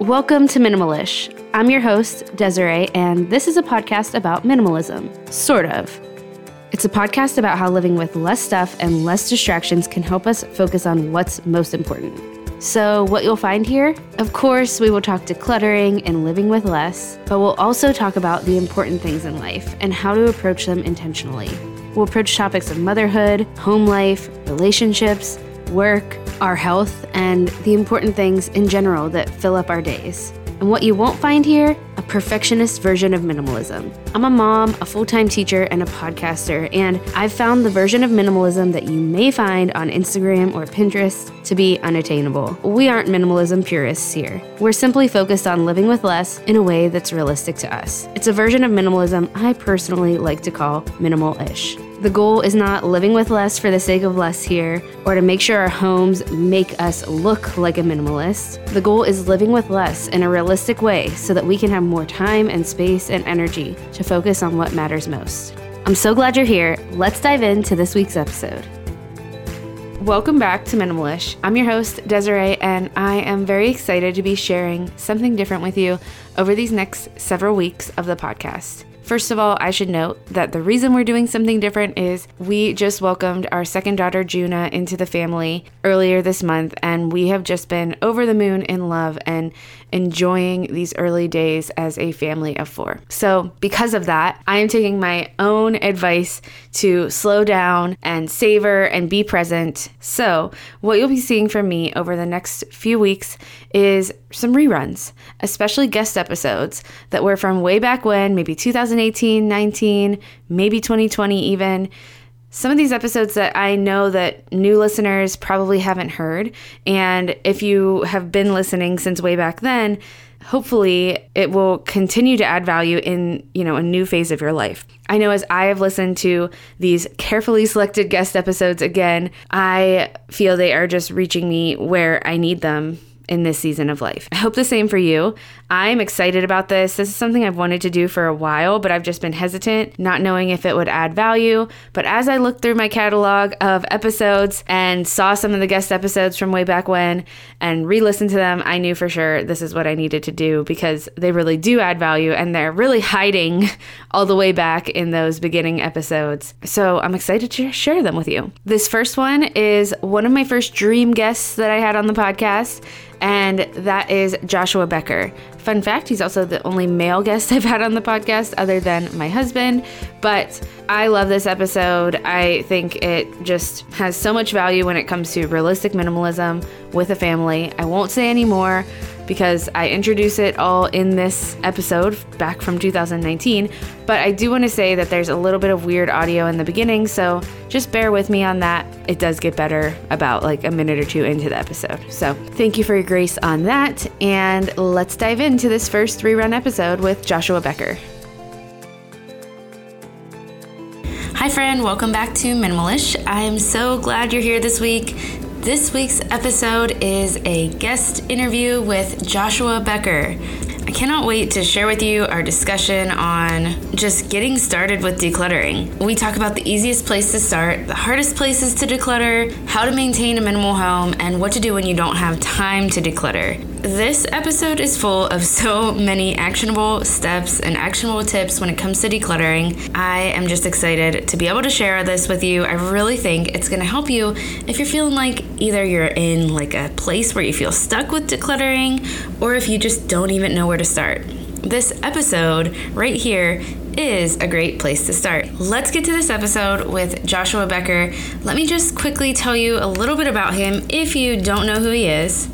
Welcome to Minimalish. I'm your host, Desiree, and this is a podcast about minimalism. Sort of. It's a podcast about how living with less stuff and less distractions can help us focus on what's most important. So, what you'll find here? Of course, we will talk decluttering and living with less, but we'll also talk about the important things in life and how to approach them intentionally. We'll approach topics of motherhood, home life, relationships, work, our health, and the important things in general that fill up our days. And what you won't find here? A perfectionist version of minimalism. I'm a mom, a full time teacher, and a podcaster, and I've found the version of minimalism that you may find on Instagram or Pinterest to be unattainable. We aren't minimalism purists here. We're simply focused on living with less in a way that's realistic to us. It's a version of minimalism I personally like to call minimal ish. The goal is not living with less for the sake of less here or to make sure our homes make us look like a minimalist. The goal is living with less in a realistic way so that we can have more time and space and energy to focus on what matters most. I'm so glad you're here. Let's dive into this week's episode. Welcome back to Minimalish. I'm your host, Desiree, and I am very excited to be sharing something different with you over these next several weeks of the podcast. First of all, I should note that the reason we're doing something different is we just welcomed our second daughter, Juna, into the family earlier this month, and we have just been over the moon in love and enjoying these early days as a family of four. So, because of that, I am taking my own advice to slow down and savor and be present. So, what you'll be seeing from me over the next few weeks is some reruns, especially guest episodes that were from way back when, maybe 2018, 19, maybe 2020 even. Some of these episodes that I know that new listeners probably haven't heard, and if you have been listening since way back then, hopefully it will continue to add value in, you know, a new phase of your life. I know as I have listened to these carefully selected guest episodes again, I feel they are just reaching me where I need them in this season of life. I hope the same for you. I'm excited about this. This is something I've wanted to do for a while, but I've just been hesitant, not knowing if it would add value. But as I looked through my catalog of episodes and saw some of the guest episodes from way back when and re listened to them, I knew for sure this is what I needed to do because they really do add value and they're really hiding all the way back in those beginning episodes. So I'm excited to share them with you. This first one is one of my first dream guests that I had on the podcast and that is Joshua Becker. Fun fact, he's also the only male guest I've had on the podcast other than my husband. But I love this episode. I think it just has so much value when it comes to realistic minimalism with a family. I won't say any more because I introduce it all in this episode back from 2019. But I do want to say that there's a little bit of weird audio in the beginning, so just bear with me on that. It does get better about like a minute or two into the episode. So thank you for your grace on that. And let's dive into this first rerun episode with Joshua Becker. Hi, friend. Welcome back to Minimalish. I am so glad you're here this week. This week's episode is a guest interview with Joshua Becker. I cannot wait to share with you our discussion on just getting started with decluttering. We talk about the easiest place to start, the hardest places to declutter, how to maintain a minimal home, and what to do when you don't have time to declutter. This episode is full of so many actionable steps and actionable tips when it comes to decluttering. I am just excited to be able to share this with you. I really think it's going to help you if you're feeling like either you're in like a place where you feel stuck with decluttering or if you just don't even know where to start. This episode right here is a great place to start. Let's get to this episode with Joshua Becker. Let me just quickly tell you a little bit about him if you don't know who he is.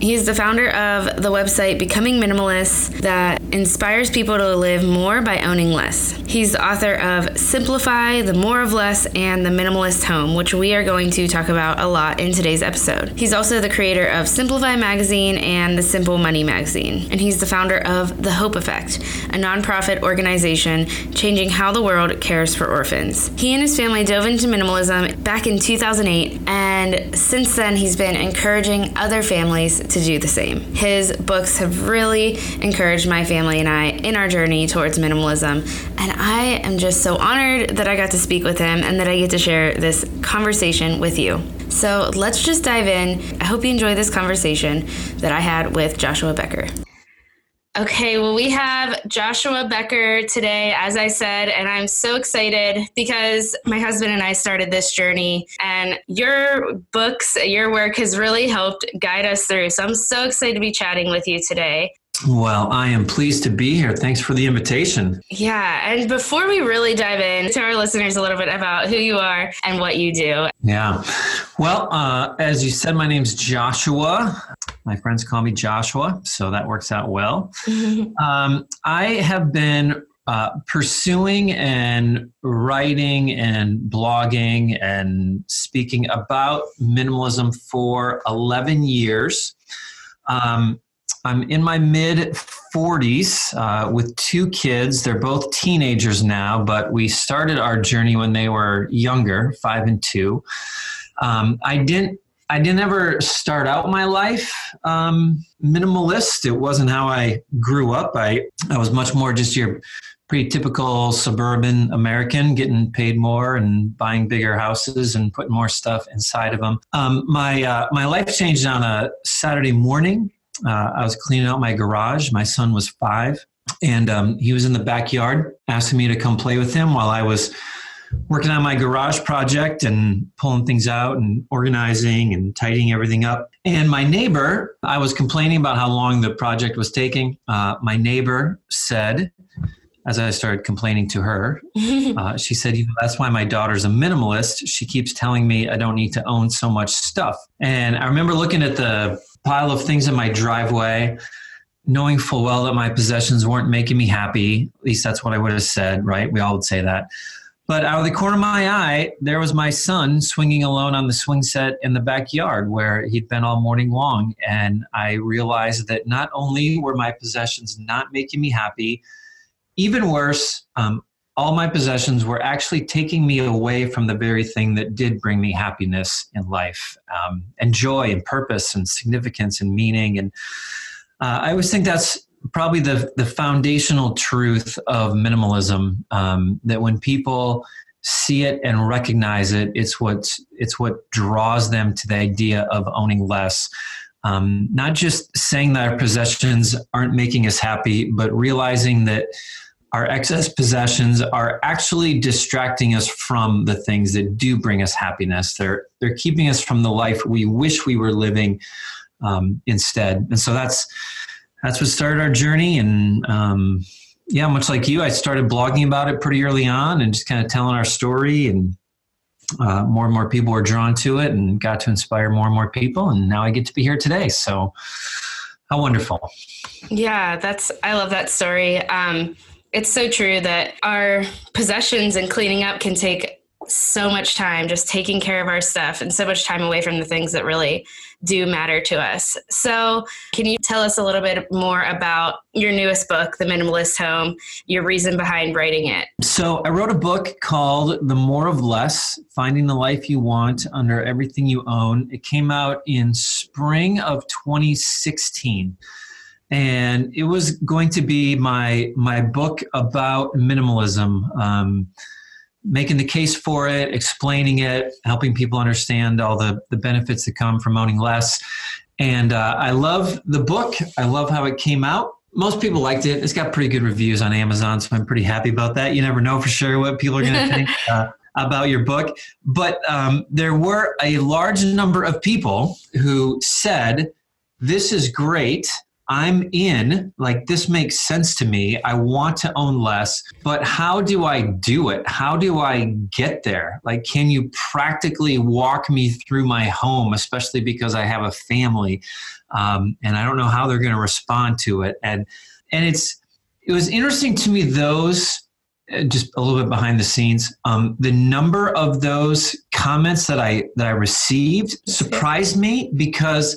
He's the founder of the website Becoming Minimalist that inspires people to live more by owning less. He's the author of Simplify, The More of Less, and The Minimalist Home, which we are going to talk about a lot in today's episode. He's also the creator of Simplify Magazine and the Simple Money Magazine. And he's the founder of The Hope Effect, a nonprofit organization changing how the world cares for orphans. He and his family dove into minimalism back in 2008, and since then, he's been encouraging other families to do the same. His books have really encouraged my family and I in our journey towards minimalism, and I am just so honored that I got to speak with him and that I get to share this conversation with you. So let's just dive in. I hope you enjoy this conversation that I had with Joshua Becker. Okay, well, we have Joshua Becker today, as I said, and I'm so excited because my husband and I started this journey, and your books, your work has really helped guide us through. So I'm so excited to be chatting with you today. Well, I am pleased to be here. Thanks for the invitation. Yeah. And before we really dive in, to our listeners a little bit about who you are and what you do. Yeah. Well, uh, as you said, my name's Joshua. My friends call me Joshua, so that works out well. um, I have been uh, pursuing and writing and blogging and speaking about minimalism for 11 years. Um, I'm in my mid 40s uh, with two kids. They're both teenagers now, but we started our journey when they were younger, five and two. Um, I didn't. I didn't ever start out my life um, minimalist. It wasn't how I grew up. I, I was much more just your pretty typical suburban American, getting paid more and buying bigger houses and putting more stuff inside of them. Um, my uh, my life changed on a Saturday morning uh, I was cleaning out my garage. My son was five, and um, he was in the backyard asking me to come play with him while I was working on my garage project and pulling things out and organizing and tidying everything up. And my neighbor, I was complaining about how long the project was taking. Uh, my neighbor said, as I started complaining to her, uh, she said, You know, that's why my daughter's a minimalist. She keeps telling me I don't need to own so much stuff. And I remember looking at the pile of things in my driveway, knowing full well that my possessions weren't making me happy. At least that's what I would have said, right? We all would say that. But out of the corner of my eye, there was my son swinging alone on the swing set in the backyard where he'd been all morning long. And I realized that not only were my possessions not making me happy, even worse, um, all my possessions were actually taking me away from the very thing that did bring me happiness in life um, and joy and purpose and significance and meaning. And uh, I always think that's probably the, the foundational truth of minimalism um, that when people see it and recognize it, it's what, it's what draws them to the idea of owning less. Um, not just saying that our possessions aren't making us happy, but realizing that our excess possessions are actually distracting us from the things that do bring us happiness. They're they're keeping us from the life we wish we were living um, instead. And so that's that's what started our journey. And um, yeah, much like you, I started blogging about it pretty early on and just kind of telling our story and. Uh, more and more people were drawn to it and got to inspire more and more people and now i get to be here today so how wonderful yeah that's i love that story um, it's so true that our possessions and cleaning up can take so much time just taking care of our stuff and so much time away from the things that really do matter to us. So, can you tell us a little bit more about your newest book, The Minimalist Home, your reason behind writing it? So, I wrote a book called The More of Less Finding the Life You Want Under Everything You Own. It came out in spring of 2016 and it was going to be my my book about minimalism um, making the case for it explaining it helping people understand all the, the benefits that come from owning less. And uh, i love the book. I love how it came out. Most people liked it. It's got pretty good reviews on amazon so i'm pretty happy about that. You never know for sure what people are going to think uh, about your book. But um, there were a large number of people who said this is great I'm in, like, this makes sense to me. I want to own less, but how do I do it? How do I get there? Like, can you practically walk me through my home, especially because I have a family um, and I don't know how they're going to respond to it? And, and it's, it was interesting to me, those uh, just a little bit behind the scenes um, the number of those comments that i that i received surprised me because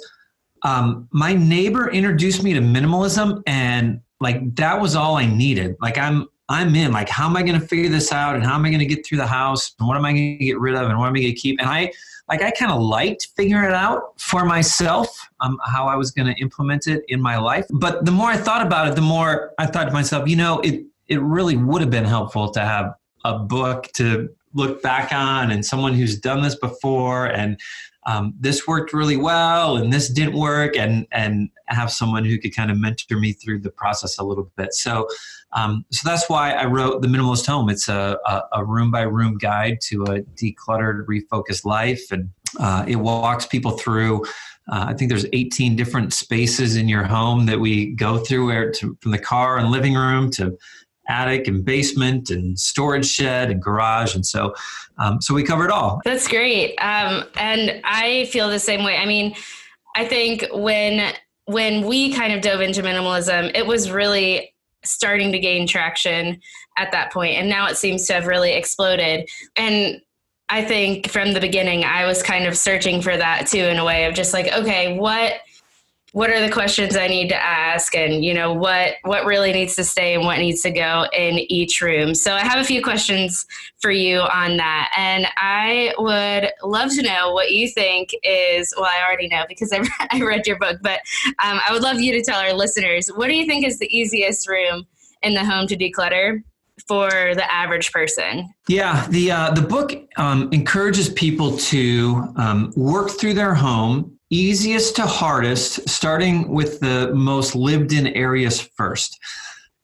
um, my neighbor introduced me to minimalism and like that was all I needed. Like I'm I'm in. Like how am I going to figure this out and how am I going to get through the house and what am I going to get rid of and what am I going to keep? And I like I kind of liked figuring it out for myself um, how I was going to implement it in my life. But the more I thought about it, the more I thought to myself, you know, it it really would have been helpful to have a book to look back on and someone who's done this before and um, this worked really well and this didn't work and and have someone who could kind of mentor me through the process a little bit. So um, so that's why i wrote the minimalist home. It's a, a, room by room guide to a decluttered refocused life and uh, it walks people through uh, I think there's 18 different spaces in your home that we go through, where to, from the car and living room to attic and basement and storage shed and garage. And so um, so we cover it all. That's great. Um, and i feel the same way. I mean i think when when we kind of dove into minimalism it was really starting to gain traction at that point and now it seems to have really exploded. And i think from the beginning i was kind of searching for that too in a way of just like okay what what are the questions I need to ask and you know what what really needs to stay and what needs to go in each room. So I have a few questions for you on that and I would love to know what you think is well I already know because I, I read your book but um, I would love you to tell our listeners what do you think is the easiest room in the home to declutter for the average person? Yeah, the uh, the book um, encourages people to um, work through their home easiest to hardest, starting with the most lived in areas first.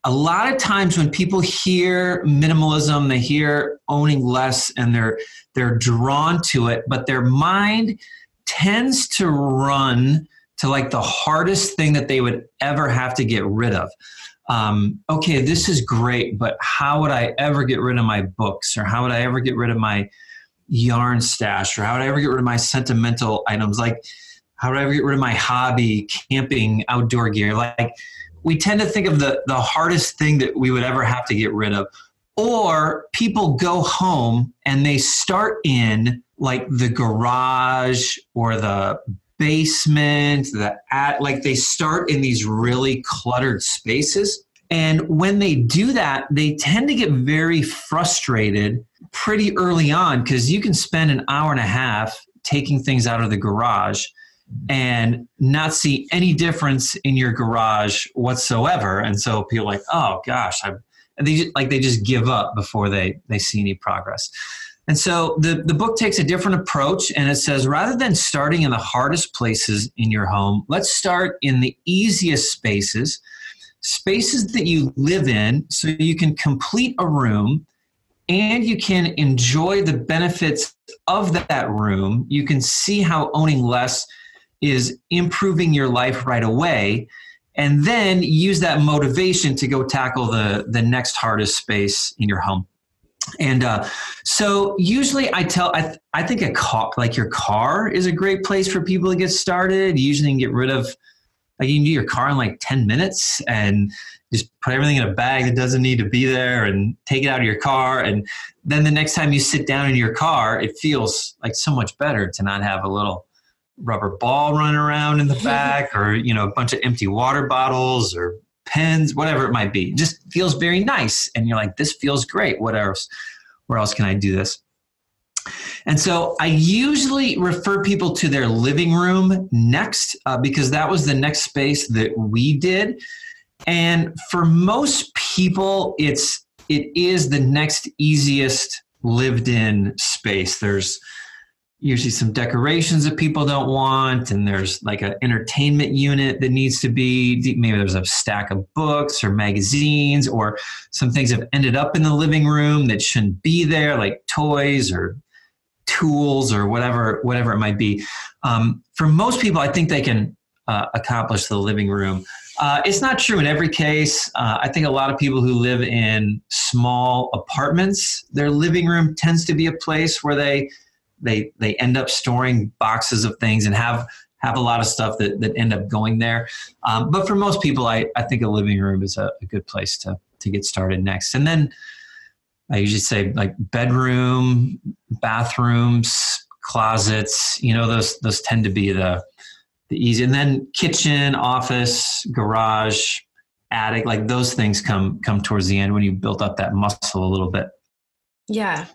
A lot of times when people hear minimalism, they hear owning less and they're they're drawn to it, but their mind tends to run to like the hardest thing that they would ever have to get rid of. Um, okay, this is great, but how would I ever get rid of my books or how would I ever get rid of my yarn stash or how would I ever get rid of my sentimental items? Like how do I get rid of my hobby, camping, outdoor gear? Like we tend to think of the, the hardest thing that we would ever have to get rid of. Or people go home and they start in like the garage or the basement, the at like they start in these really cluttered spaces. And when they do that, they tend to get very frustrated pretty early on because you can spend an hour and a half taking things out of the garage and not see any difference in your garage whatsoever. And so people like, oh gosh, I, they just, like they just give up before they they see any progress. And so the, the book takes a different approach and it says rather than starting in the hardest places in your home, let's start in the easiest spaces, spaces that you live in so you can complete a room and you can enjoy the benefits of that room. You can see how owning less is improving your life right away and then use that motivation to go tackle the the next hardest space in your home. And uh, so usually i tell I, th- I think a car like your car is a great place for people to get started. Usually you can get rid of like you can do your car in like 10 minutes and just put everything in a bag that doesn't need to be there and take it out of your car. And then the next time you sit down in your car it feels like so much better to not have a little rubber ball running around in the back or you know a bunch of empty water bottles or pens whatever it might be. It just feels very nice and you're like this feels great. What else? Where else can i do this? And so i usually refer people to their living room next uh, because that was the next space that we did. And for most people it's it is the next easiest lived in space. There's usually some decorations that people don't want and there's like an entertainment unit that needs to be maybe there's a stack of books or magazines or some things have ended up in the living room that shouldn't be there like toys or tools or whatever whatever it might be um, for most people i think they can uh, accomplish the living room uh, it's not true in every case. Uh, I think a lot of people who live in small apartments, their living room tends to be a place where they they they end up storing boxes of things and have have a lot of stuff that, that end up going there. Um, but for most people, I, I think a living room is a, a, good place to, to get started next. And then I usually say like bedroom, bathrooms, closets, you know, those, those tend to be the, the easy. And then kitchen, office, garage, attic, like those things come, come towards the end when you build up that muscle a little bit. Yeah,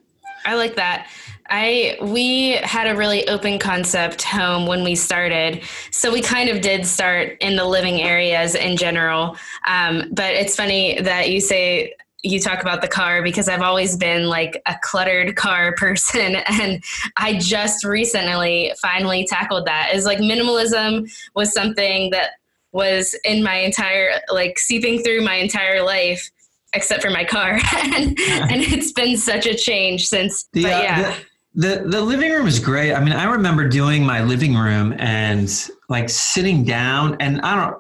I like that. I we had a really open concept home when we started, so we kind of did start in the living areas in general. Um, but it's funny that you say you talk about the car because I've always been like a cluttered car person and I just recently finally tackled that. Is like minimalism was something that was in my entire like seeping through my entire life except for my car and, and it's been such a change since the, but yeah the- the the living room is great. I mean, I remember doing my living room and like sitting down and I don't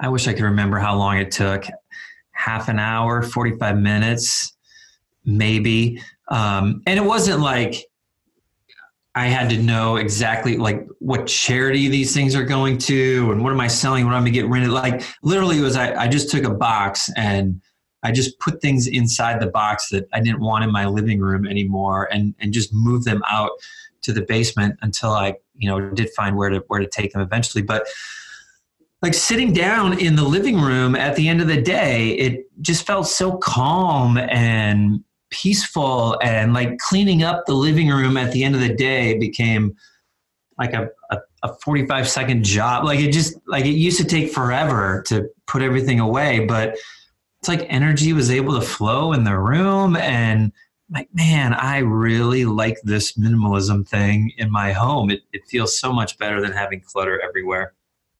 I wish I could remember how long it took. Half an hour, 45 minutes, maybe. Um, and it wasn't like I had to know exactly like what charity these things are going to and what am I selling, what I'm gonna get rid of. Like literally it was I, I just took a box and I just put things inside the box that I didn't want in my living room anymore and, and just moved them out to the basement until I, you know, did find where to where to take them eventually. But like sitting down in the living room at the end of the day, it just felt so calm and peaceful and like cleaning up the living room at the end of the day became like a, a, a 45 second job. Like it just like it used to take forever to put everything away, but it's like energy was able to flow in the room and like man i really like this minimalism thing in my home. It, it feels so much better than having clutter everywhere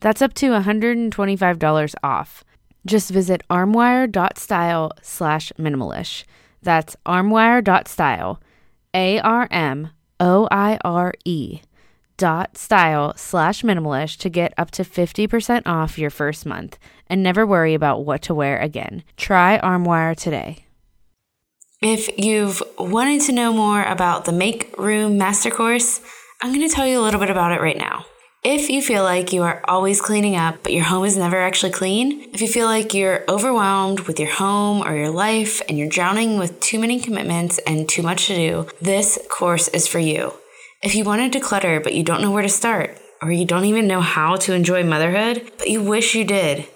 That's up to $125 off. Just visit armoire.style slash minimalish. That's armoire.style, A R M O I R E dot style slash minimalish to get up to 50% off your first month and never worry about what to wear again. Try Armoire today. If you've wanted to know more about the Make Room Master Course, I'm going to tell you a little bit about it right now. If you feel like you are always cleaning up, but your home is never actually clean, if you feel like you're overwhelmed with your home or your life and you're drowning with too many commitments and too much to do, this course is for you. If you want to declutter but you don't know where to start, or you don't even know how to enjoy motherhood, but you wish you did,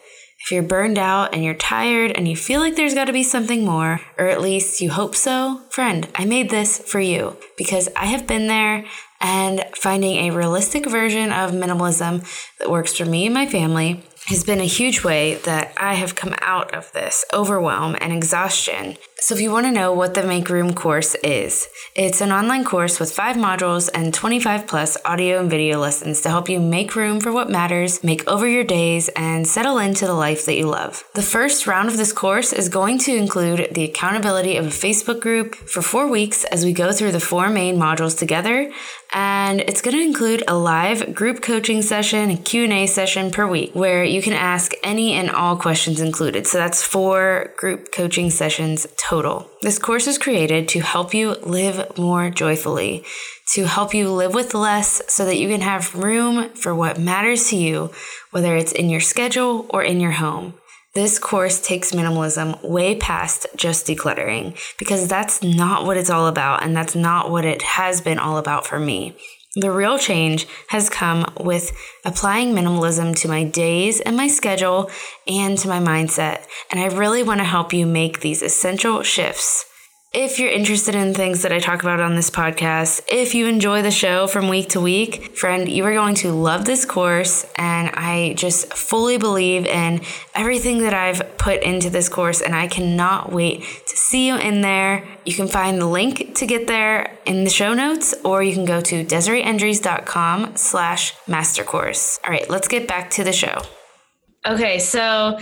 if you're burned out and you're tired and you feel like there's got to be something more, or at least you hope so, friend, I made this for you because I have been there and finding a realistic version of minimalism that works for me and my family has been a huge way that I have come out of this overwhelm and exhaustion. So, if you want to know what the Make Room course is, it's an online course with five modules and 25 plus audio and video lessons to help you make room for what matters, make over your days, and settle into the life that you love. The first round of this course is going to include the accountability of a Facebook group for four weeks as we go through the four main modules together, and it's going to include a live group coaching session, a Q&A session per week where you can ask any and all questions included. So that's four group coaching sessions total. This course is created to help you live more joyfully, to help you live with less so that you can have room for what matters to you, whether it's in your schedule or in your home. This course takes minimalism way past just decluttering because that's not what it's all about, and that's not what it has been all about for me. The real change has come with applying minimalism to my days and my schedule and to my mindset. And I really want to help you make these essential shifts If you're interested in things that I talk about on this podcast, if you enjoy the show from week to week, friend, you are going to love this course. And I just fully believe in everything that I've put into this course, and I cannot wait to see you in there. You can find the link to get there in the show notes, or you can go to DesireeEndries.com slash mastercourse. All right, let's get back to the show. Okay, so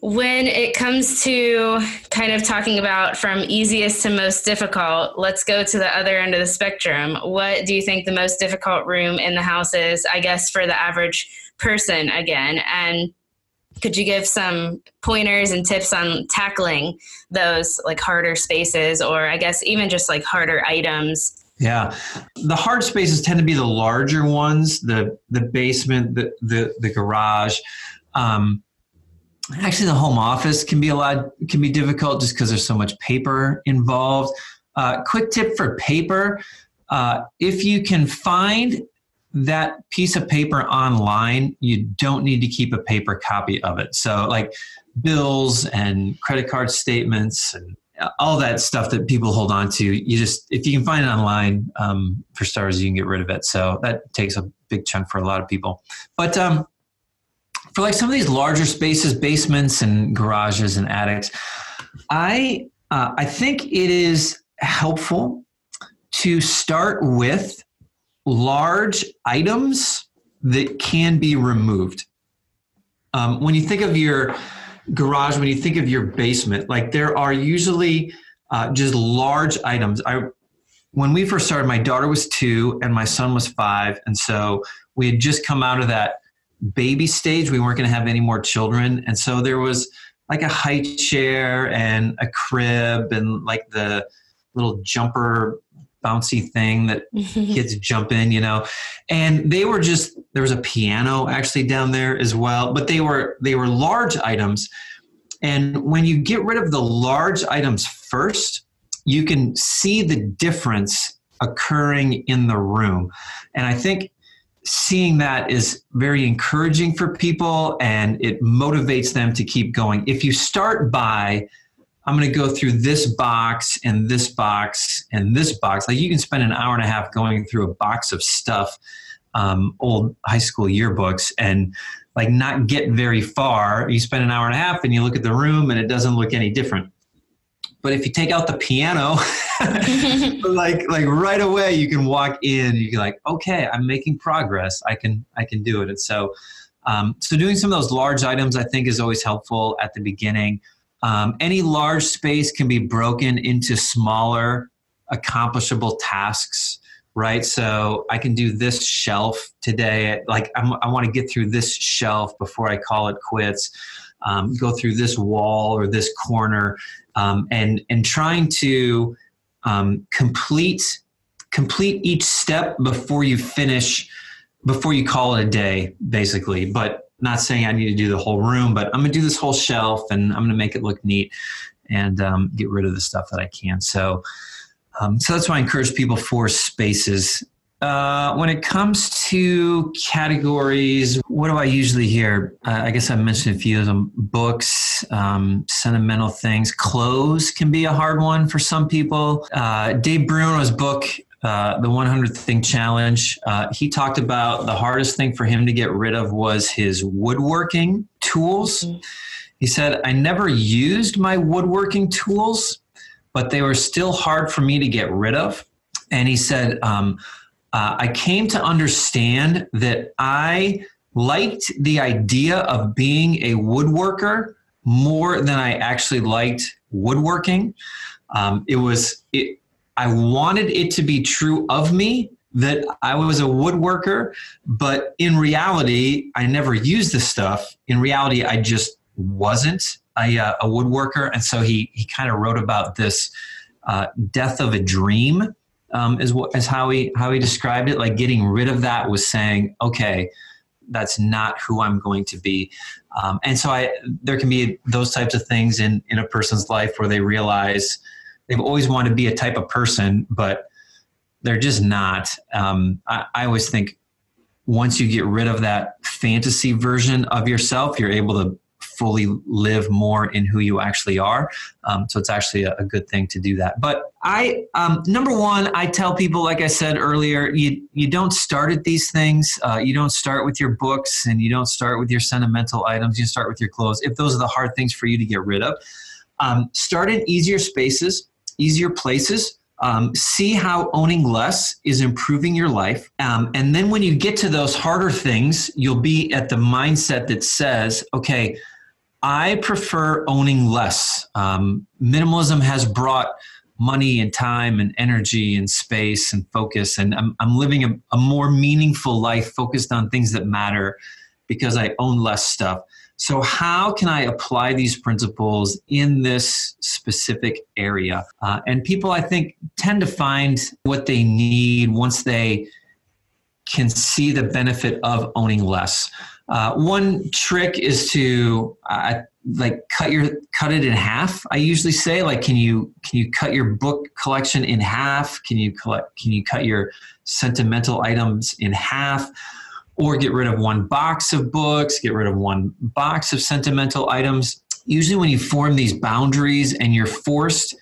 when it comes to kind of talking about from easiest to most difficult, let's go to the other end of the spectrum. What do you think the most difficult room in the house is, I guess, for the average person again? And could you give some pointers and tips on tackling those like harder spaces or I guess even just like harder items? Yeah. The hard spaces tend to be the larger ones, the the basement, the the, the garage. Um, actually the home office can be a lot can be difficult just because there's so much paper involved. Uh, quick tip for paper uh, if you can find that piece of paper online you don't need to keep a paper copy of it. So like bills and credit card statements and all that stuff that people hold on to you just if you can find it online um, for starters you can get rid of it. So that takes a big chunk for a lot of people. But um, for like some of these larger spaces, basements and garages and attics, I uh, I think it is helpful to start with large items that can be removed. Um, when you think of your garage, when you think of your basement, like there are usually uh, just large items. I when we first started, my daughter was two and my son was five, and so we had just come out of that baby stage. We weren't going to have any more children. And so there was like a high chair and a crib and like the little jumper bouncy thing that kids jump in, you know. And they were just there was a piano actually down there as well, but they were they were large items. And when you get rid of the large items first, you can see the difference occurring in the room. And I think seeing that is very encouraging for people and it motivates them to keep going. If you start by, I'm going to go through this box and this box and this box, like you can spend an hour and a half going through a box of stuff, um, old high school yearbooks, and like not get very far. You spend an hour and a half and you look at the room and it doesn't look any different. But if you take out the piano, like like right away you can walk in, you can like, okay, I'm making progress. I can I can do it. And so um, so doing some of those large items I think is always helpful at the beginning. Um, any large space can be broken into smaller accomplishable tasks right so i can do this shelf today like I'm, i want to get through this shelf before i call it quits um, go through this wall or this corner um, and and trying to um, complete complete each step before you finish before you call it a day basically. But not saying i need to do the whole room but i'm going to do this whole shelf and i'm going to make it look neat and um, get rid of the stuff that i can. So um, so that's why i encourage people for spaces uh, when it comes to categories, what do I usually hear? Uh, I guess I mentioned a few of them books, um, sentimental things. Clothes can be a hard one for some people. Uh, Dave Bruno's book, uh, The 100 Thing Challenge, uh, he talked about the hardest thing for him to get rid of was his woodworking tools. Mm-hmm. He said, I never used my woodworking tools, but they were still hard for me to get rid of. And he said, um, uh, I came to understand that I liked the idea of being a woodworker more than I actually liked woodworking. Um, it was it. I wanted it to be true of me that I was a woodworker, but in reality, I never used the stuff. In reality, I just wasn't a, uh, a woodworker, and so he he kind of wrote about this uh, death of a dream um, is what is how he how he described it. Like getting rid of that was saying, okay, that's not who I'm going to be. Um, and so I there can be those types of things in in a person's life where they realize they've always wanted to be a type of person, but they're just not. Um, I, I always think once you get rid of that fantasy version of yourself, you're able to fully live more in who you actually are. Um, so it's actually a, a, good thing to do that. But I, um, number one, I tell people, like I said earlier, you you don't start at these things. Uh, you don't start with your books, and you don't start with your sentimental items. You start with your clothes. If those are the hard things for you to get rid of, um, start in easier spaces, easier places um, see how owning less is improving your life. Um, and then when you get to those harder things, you'll be at the mindset that says, okay, I prefer owning less. Um, minimalism has brought money and time and energy and space and focus, and I'm, I'm living a, a more meaningful life focused on things that matter because I own less stuff. So, how can I apply these principles in this specific area? Uh, and people, I think, tend to find what they need once they can see the benefit of owning less. Uh, one trick is to uh, like cut your cut it in half. I usually say like, can you can you cut your book collection in half? Can you collect? Can you cut your sentimental items in half? or get rid of one box of books, get rid of one box of sentimental items. Usually, when you form these boundaries and you're forced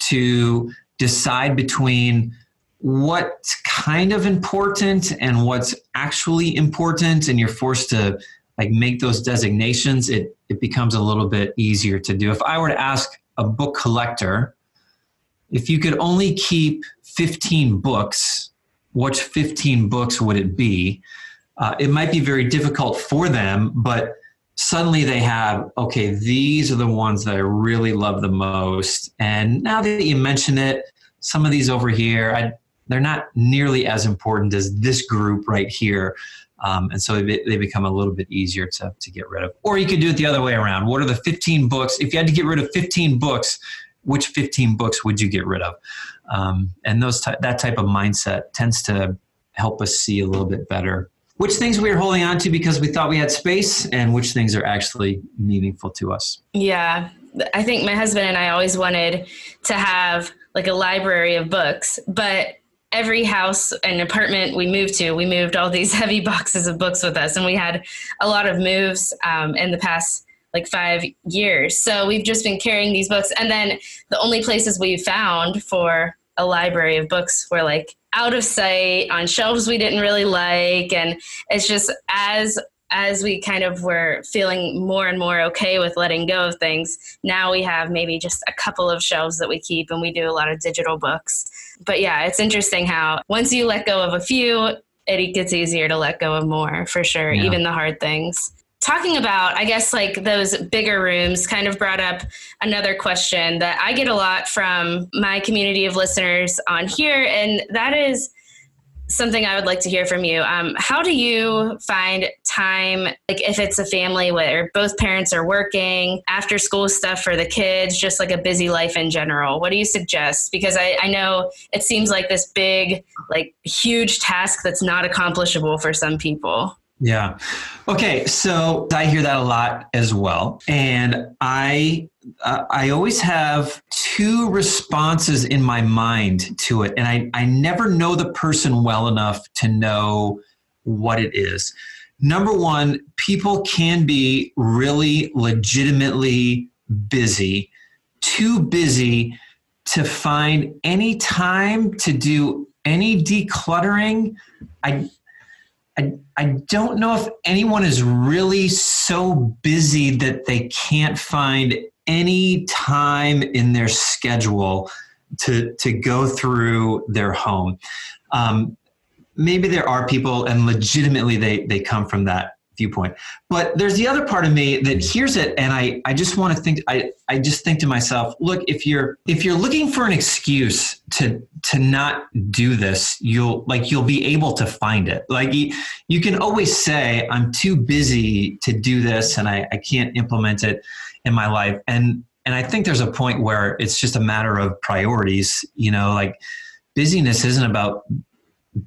to decide between what's kind of important and what's actually important, and you're forced to like make those designations, it, it becomes a little bit easier to do. If I were to ask a book collector, if you could only keep 15 books, which 15 books would it be? uh, it might be very difficult for them, but suddenly they have, okay, these are the ones that I really love the most. And now that you mention it, some of these over here, I, they're not nearly as important as this group right here. Um, and so they, become a little bit easier to, to get rid of. Or you could do it the other way around. What are the 15 books? If you had to get rid of 15 books, which 15 books would you get rid of? Um, and those that type of mindset tends to help us see a little bit better which things we are holding on to because we thought we had space and which things are actually meaningful to us. Yeah. I think my husband and I always wanted to have like a library of books, but every house and apartment we moved to, we moved all these heavy boxes of books with us, and we had a lot of moves um, in the past like five years. So we've just been carrying these books, and then the only places we found for a library of books were like out of sight on shelves we didn't really like and it's just as as we kind of were feeling more and more okay with letting go of things now we have maybe just a couple of shelves that we keep and we do a lot of digital books but yeah it's interesting how once you let go of a few it gets easier to let go of more for sure yeah. even the hard things talking about, I guess, like those bigger rooms kind of brought up another question that I get a lot from my community of listeners on here. And that is something I would like to hear from you. Um, how do you find time, like if it's a family where both parents are working, after school stuff for the kids, just like a busy life in general? What do you suggest? Because I, I know it seems like this big, like huge task that's not accomplishable for some people. Yeah. Okay. So I hear that a lot as well, and I uh, I always have two responses in my mind to it, and I I never know the person well enough to know what it is. Number one, people can be really legitimately busy, too busy to find any time to do any decluttering. I I, I don't know if anyone is really so busy that they can't find any time in their schedule to, to go through their home. Um, maybe there are people and legitimately they, they come from that viewpoint. But there's the other part of me that hears it and I, I just want to think I, I just think to myself, look, if you're if you're looking for an excuse to to not do this, you'll like you'll be able to find it. Like you, you can always say, I'm too busy to do this and I, I can't implement it in my life. And and I think there's a point where it's just a matter of priorities, you know, like busyness isn't about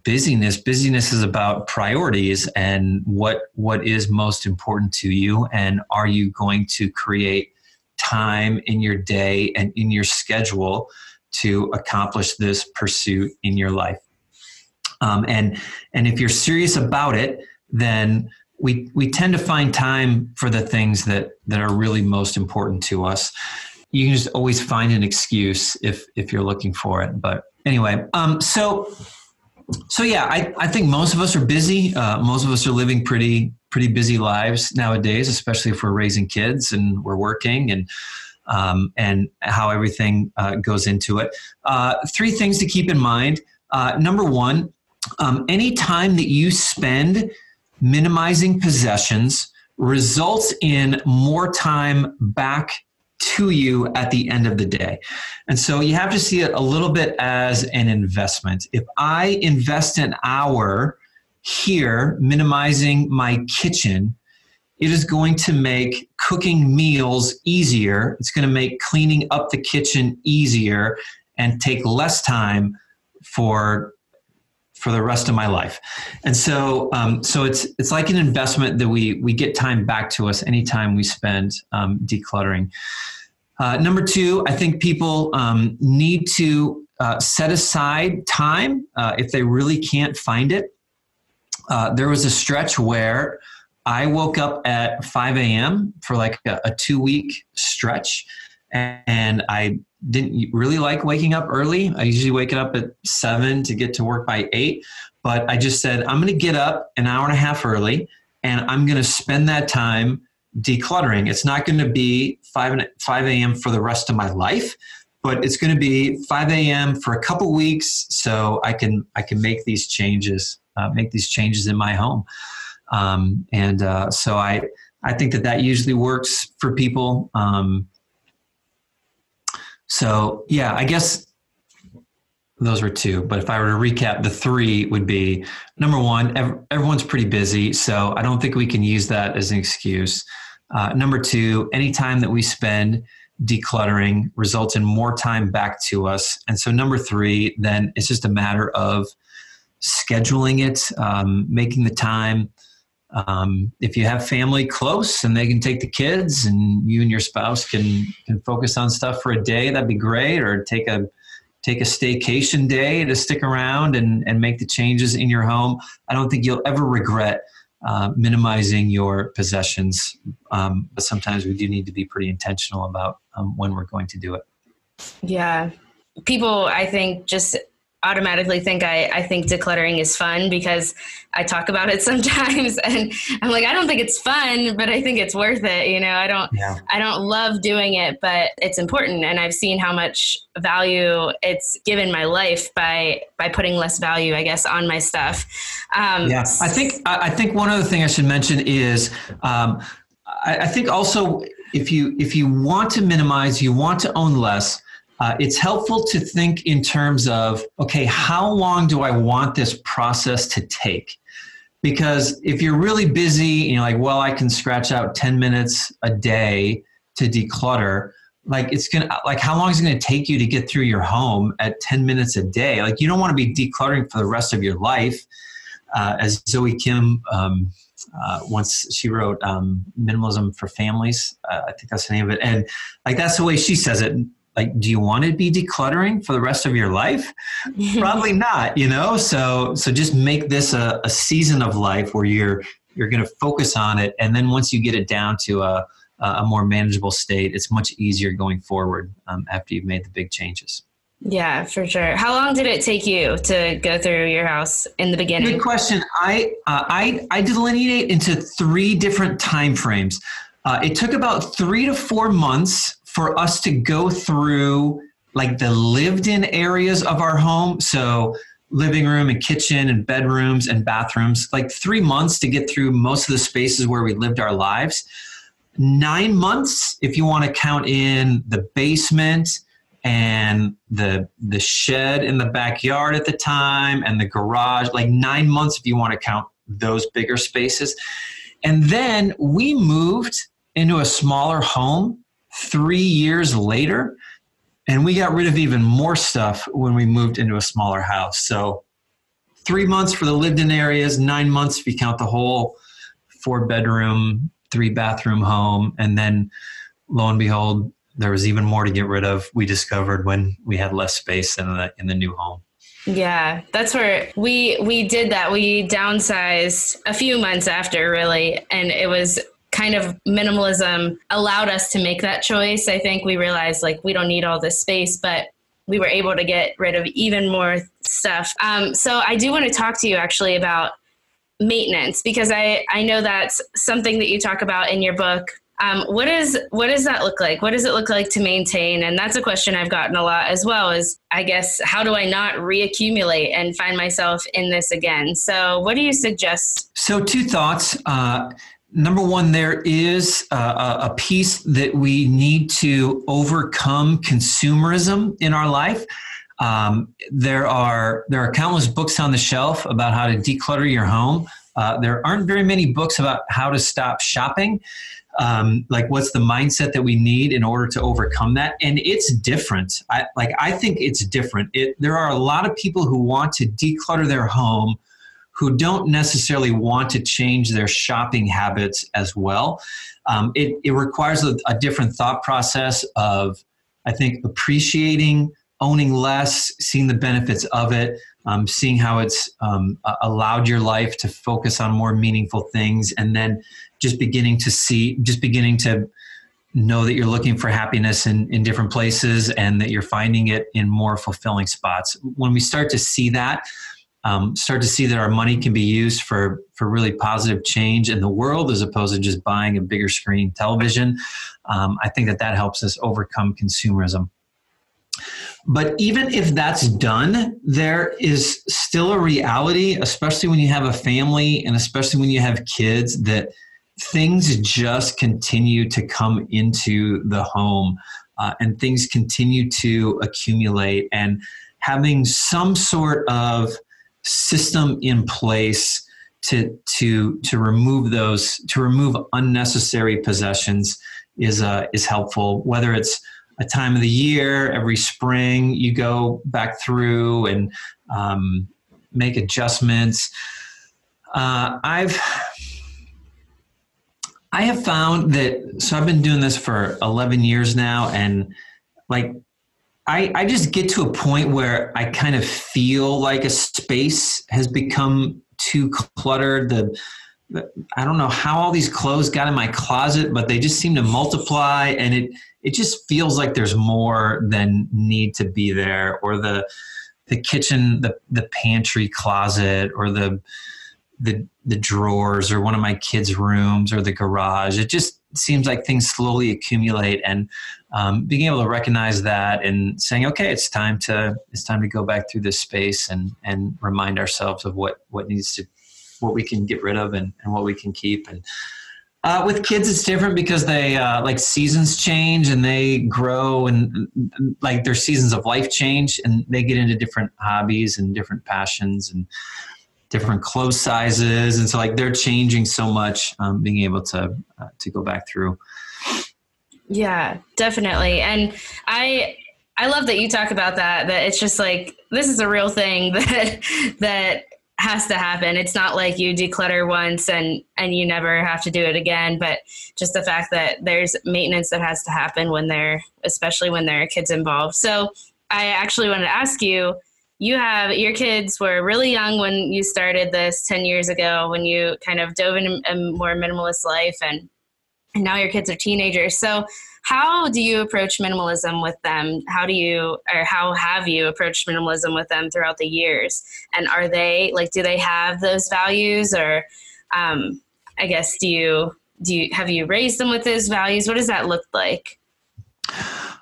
busyness. Busyness is about priorities and what what is most important to you. And are you going to create time in your day and in your schedule to accomplish this pursuit in your life? Um, and and if you're serious about it then we we tend to find time for the things that that are really most important to us. You can just always find an excuse if if you're looking for it. But anyway, um, so so yeah, I, I think most of us are busy. Uh, most of us are living pretty pretty busy lives nowadays, especially if we're raising kids and we're working and um, and how everything uh, goes into it. Uh, three things to keep in mind. Uh, number one, um, any time that you spend minimizing possessions results in more time back to you at the end of the day. And so you have to see it a little bit as an investment. If I invest an hour here minimizing my kitchen, it is going to make cooking meals easier. It's going to make cleaning up the kitchen easier and take less time for for the rest of my life. And so, um, so it's it's like an investment that we we get time back to us anytime we spend um, decluttering. Uh, number two, I think people um, need to uh, set aside time uh, if they really can't find it. Uh, there was a stretch where I woke up at 5 a.m. for like a, a two week stretch, and I didn't really like waking up early. I usually wake up at seven to get to work by eight. But I just said, I'm going to get up an hour and a half early and I'm going to spend that time decluttering. It's not going to be 5, 5 a.m. for the rest of my life, but it's going to be 5 a.m. for a couple weeks so I can, I can make these changes, uh, make these changes in my home. Um, and uh, so I, I think that that usually works for people. Um, so yeah, I guess those were two. But if I were to recap, the three would be number one, everyone's pretty busy, so I don't think we can use that as an excuse. Uh, number two, any time that we spend decluttering results in more time back to us. And so number three, then it's just a matter of scheduling it, um, making the time. Um, if you have family close and they can take the kids and you and your spouse can can focus on stuff for a day, that'd be great. Or take a take a staycation day to stick around and, and make the changes in your home. I don't think you'll ever regret uh, minimizing your possessions. Um, but sometimes we do need to be pretty intentional about um, when we're going to do it. Yeah. People, I think, just automatically think I, I think decluttering is fun because I talk about it sometimes and I'm like, I don't think it's fun, but I think it's worth it. You know, I don't, yeah. I don't love doing it, but it's important. And I've seen how much value it's given my life by, by putting less value, I guess, on my stuff. Um, yeah. I think, I think one other thing I should mention is, um, I, I think also if you, if you want to minimize, you want to own less, uh, it's helpful to think in terms of okay, how long do I want this process to take? Because if you're really busy, you know, like, well, I can scratch out 10 minutes a day to declutter. Like, it's gonna, like, how long is it gonna take you to get through your home at 10 minutes a day? Like, you don't wanna be decluttering for the rest of your life. Uh, as Zoe Kim, um, uh, once she wrote um, minimalism for families uh, i think that's the name of it and like that's the way she says it like do you want to be decluttering for the rest of your life probably not you know so so just make this a, a season of life where you're you're going to focus on it and then once you get it down to a, a more manageable state it's much easier going forward um, after you've made the big changes yeah, for sure. How long did it take you to go through your house in the beginning? Good question. I uh, I I delineate into three different time frames. Uh, it took about three to four months for us to go through like the lived in areas of our home. So, living room and kitchen and bedrooms and bathrooms, like three months to get through most of the spaces where we lived our lives. Nine months, if you want to count in the basement and the the shed in the backyard at the time and the garage, like nine months if you want to count those bigger spaces. And then we moved into a smaller home three years later, and we got rid of even more stuff when we moved into a smaller house. So, three months for the lived in areas, nine months if you count the whole four bedroom, three bathroom home. And then, lo and behold, there was even more to get rid of. We discovered when we had less space in the in the new home. Yeah, that's where we we did that. We downsized a few months after really and it was kind of minimalism allowed us to make that choice. I think we realized like we don't need all this space, but we were able to get rid of even more stuff. Um, so I do want to talk to you actually about maintenance because I, I know that's something that you talk about in your book. Um, what is what does that look like? What does it look like to maintain? And that's a question I've gotten a lot as well. Is I guess how do I not reaccumulate and find myself in this again? So what do you suggest? So two thoughts. Uh, number one, there is a, a piece that we need to overcome consumerism in our life. Um, there are there are countless books on the shelf about how to declutter your home. Uh, there aren't very many books about how to stop shopping. Um, like what's the mindset that we need in order to overcome that and it's different I, like i think it's different it, there are a lot of people who want to declutter their home who don't necessarily want to change their shopping habits as well um, it, it requires a, a different thought process of i think appreciating owning less, seeing the benefits of it, um, seeing how it's um, allowed your life to focus on more meaningful things, and then just beginning to see, just beginning to know that you're looking for happiness in, in different places and that you're finding it in more fulfilling spots. When we start to see that, um, start to see that our money can be used for for really positive change in the world as opposed to just buying a bigger screen television. Um, I think that that helps us overcome consumerism. But even if that's done, there is still a reality, especially when you have a family and especially when you have kids, that things just continue to come into the home uh, and things continue to accumulate. And having some sort of system in place to to to remove those to remove unnecessary possessions is uh, is helpful. Whether it's a time of the year every spring you go back through and um, make adjustments uh, i've i have found that so i've been doing this for 11 years now and like I, I just get to a point where I kind of feel like a space has become too cluttered. The, the I don't know how all these clothes got in my closet, but they just seem to multiply, and it it just feels like there's more than need to be there or the the kitchen the the pantry closet or the the the drawers or one of my kids rooms or the garage it just seems like things slowly accumulate and um, being able to recognize that and saying okay it's time to it's time to go back through this space and and remind ourselves of what what needs to what we can get rid of and, and what we can keep. And uh, with kids, it's different because they uh, like seasons change and they grow and like their seasons of life change and they get into different hobbies and different passions and different clothes sizes and so like they're changing so much. Um, being able to uh, to go back through. Yeah, definitely, and I I love that you talk about that. That it's just like this is a real thing that that has to happen. It's not like you declutter once and and you never have to do it again, but just the fact that there's maintenance that has to happen when they're especially when there are kids involved. So I actually wanted to ask you you have your kids were really young when you started this 10 years ago when you kind of dove into a more minimalist life and and now your kids are teenagers. So how do you approach minimalism with them? How do you or how have you approached minimalism with them throughout the years? And are they like do they have those values or um, i guess do you do you have you raised them with those values? What does that look like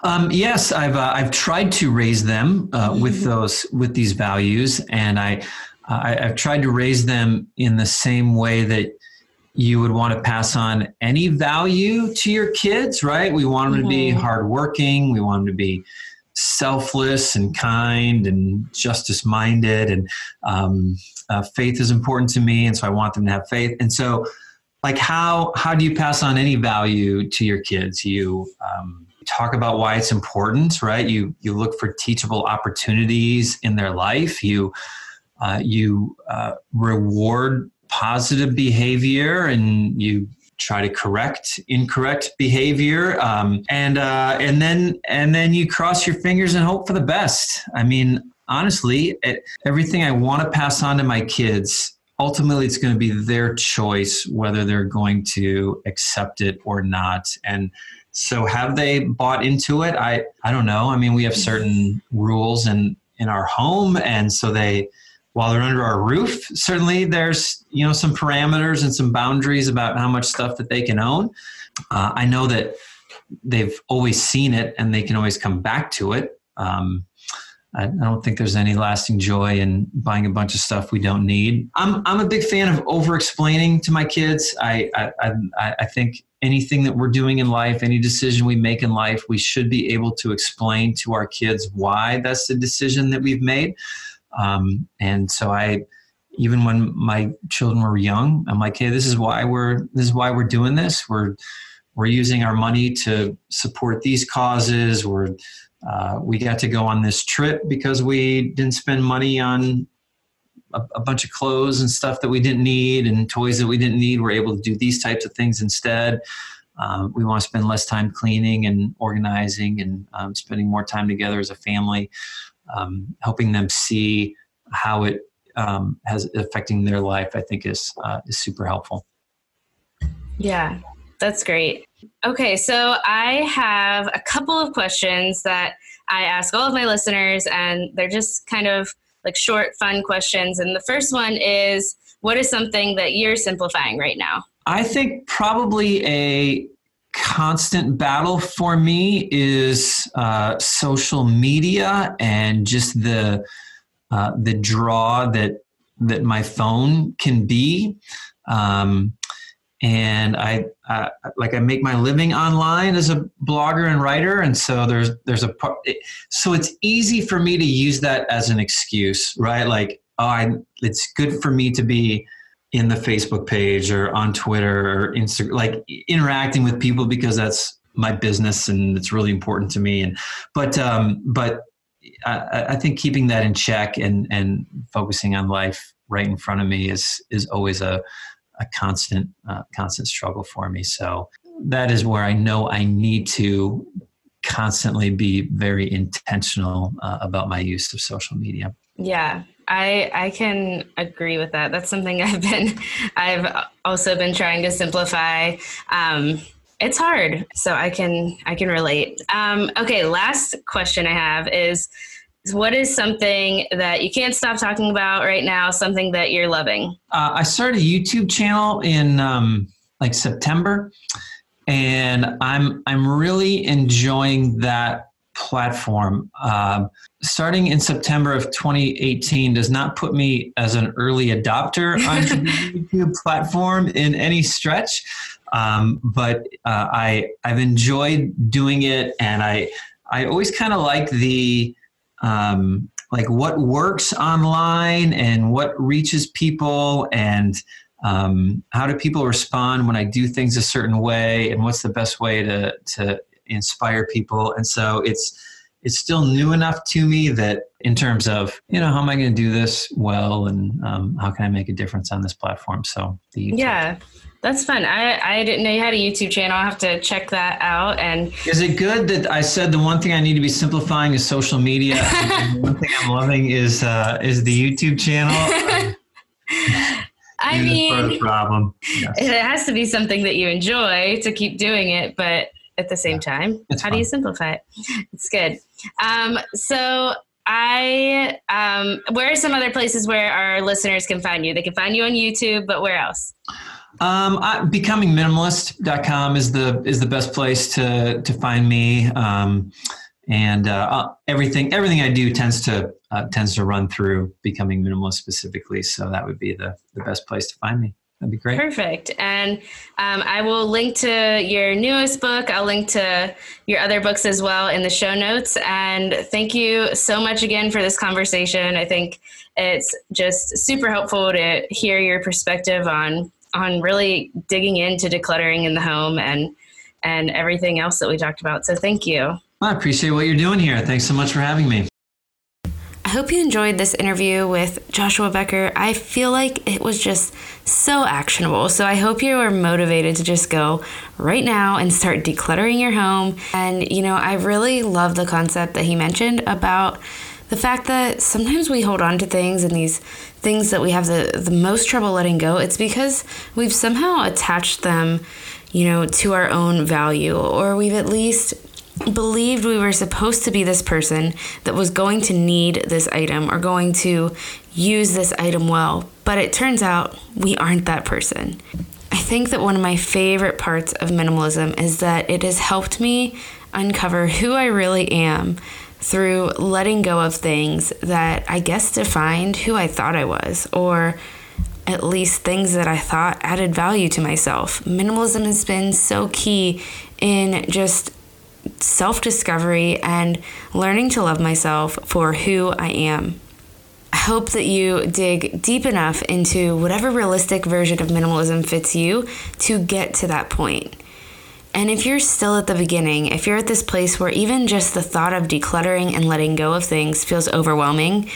um, yes, I've uh, I've tried to raise them uh, with mm-hmm. those with these values, and I, I have tried to raise them in the same way that you would want to pass on any value to your kids, right? We want them mm-hmm. to be mm-hmm. hardworking. We want them to be selfless and kind and justice minded. And um, uh, faith is important to me, and so I want them to have faith. And so, like, how how do you pass on any value to your kids? You um, talk about why it's important, right? You you look for teachable opportunities in their life. You uh, you uh, reward positive behavior and you try to correct incorrect behavior um, and uh, and then and then you cross your fingers and hope for the best i mean honestly, it, everything I want to pass on to my kids, ultimately it's going to be their choice whether they're going to accept it or not. And so have they bought into it? I, I don't know. I mean, we have certain rules in, in our home. And so they, while they're under our roof, certainly there's, you know, some parameters and some boundaries about how much stuff that they can own. Uh, I know that they've always seen it and they can always come back to it. Um, I, don't think there's any lasting joy in buying a bunch of stuff we don't need. I'm I'm a big fan of over explaining to my kids. I, I I I think anything that we're doing in life, any decision we make in life, we should be able to explain to our kids why that's the decision that we've made. Um, and so I, even when my children were young, I'm like, hey, this is why we're this is why we're doing this. We're we're using our money to support these causes. We're uh, we got to go on this trip because we didn't spend money on a, a, bunch of clothes and stuff that we didn't need and toys that we didn't need. We're able to do these types of things instead. Um, we want to spend less time cleaning and organizing and um, spending more time together as a family, um, helping them see how it um, has affecting their life. I think is uh, is super helpful. Yeah, that's great. Okay, so I have a couple of questions that I ask all of my listeners, and they're just kind of like short, fun questions. And the first one is what is something that you're simplifying right now? I think probably a constant battle for me is uh, social media and just the uh, the draw that that my phone can be. Um, and I like I make my living online as a blogger and writer, and so there's there's a. So it's easy for me to use that as an excuse, right? Like, oh, I it's good for me to be in the Facebook page or on Twitter or Instagram, like interacting with people because that's my business and it's really important to me. And but um, but I, I think keeping that in check and and focusing on life right in front of me is is always a a constant uh, constant struggle for me. So that is where I know I need to constantly be very intentional uh, about my use of social media. Yeah, I I can agree with that. That's something I've been I've also been trying to simplify. Um, it's hard, so I can I can relate. Um, okay, last question I have is what is something that you can't stop talking about right now something that you're loving? Uh, i started a youtube channel in um, like september and i'm i'm really enjoying that platform. Um, starting in september of 2018 does not put me as an early adopter on the youtube platform in any stretch um, but uh, i i've enjoyed doing it and i i always kind of like the um, like what works online and what reaches people and um, how do people respond when I do things a certain way and what's the best way to to inspire people. And so it's it's still new enough to me that in terms of you know how am I going to do this well and um, how can I make a difference on this platform? So the yeah that's fun. I, I didn't know you had a YouTube channel. I'll have to check that out. And is it good that I said the one thing I need to be simplifying is social media? one thing I'm loving is uh, is the YouTube channel. I mean, problem. It has to be something that you enjoy to keep doing it, but at the same yeah, time, how fun. do you simplify it? It's good. Um, so I, um, where are some other places where our listeners can find you? They can find you on YouTube, but where else? Um, I, becomingminimalist.com is the is the best place to to find me. Um, and uh, uh, everything everything I do tends to uh, tends to run through becoming minimalist specifically. So that would be the the best place to find me. That'd be great. Perfect. And um, I will link to your newest book. I'll link to your other books as well in the show notes. And thank you so much again for this conversation. I think it's just super helpful to hear your perspective on on really digging into decluttering in the home and and everything else that we talked about. So thank you. I appreciate what you're doing here. Thanks so much for having me. I hope you enjoyed this interview with Joshua Becker. I feel like it was just so actionable. So I hope you are motivated to just go right now and start decluttering your home. And, you know, I really love the concept that he mentioned about the fact that sometimes we hold on to things and these things that we have the, the most trouble letting go, it's because we've somehow attached them, you know, to our own value, or we've at least believed we were supposed to be this person that was going to need this item or going to use this item well, but it turns out we aren't that person. I think that one of my favorite parts of minimalism is that it has helped me uncover who I really am through letting go of things that I guess defined who I thought I was, or at least things that I thought added value to myself. Minimalism has been so key in just self discovery and learning to love myself for who I am. I hope that you dig deep enough into whatever realistic version of minimalism fits you to get to that point. And if you're still at the beginning, if you're at this place where even just the thought of decluttering and letting go of things feels overwhelming,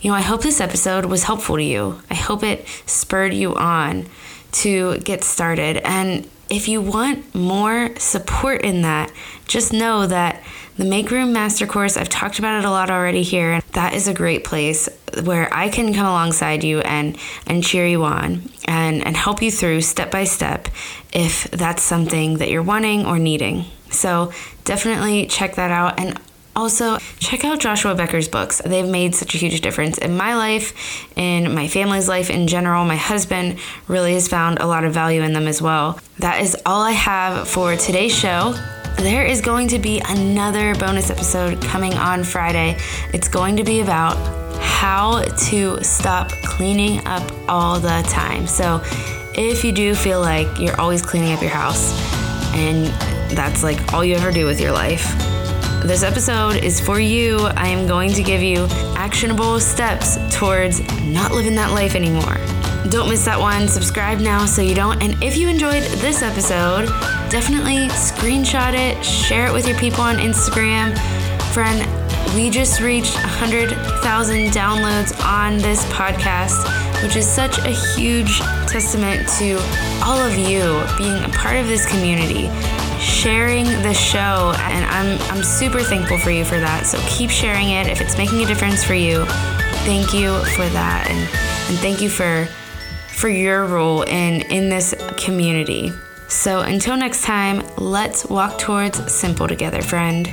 you know, I hope this episode was helpful to you. I hope it spurred you on to get started. And if you want more support in that, just know that the Make Room Master Course, I've talked about it a lot already here. That is a great place where I can come alongside you and, and cheer you on and, and help you through step by step if that's something that you're wanting or needing. So definitely check that out. And also, check out Joshua Becker's books. They've made such a huge difference in my life, in my family's life in general. My husband really has found a lot of value in them as well. That is all I have for today's show. There is going to be another bonus episode coming on Friday. It's going to be about how to stop cleaning up all the time. So, if you do feel like you're always cleaning up your house and that's like all you ever do with your life, this episode is for you. I am going to give you actionable steps towards not living that life anymore. Don't miss that one. Subscribe now so you don't. And if you enjoyed this episode, definitely screenshot it, share it with your people on Instagram. Friend, we just reached 100,000 downloads on this podcast, which is such a huge testament to all of you being a part of this community sharing the show and I'm I'm super thankful for you for that. So keep sharing it if it's making a difference for you. Thank you for that and, and thank you for for your role in in this community. So until next time, let's walk towards simple together, friend.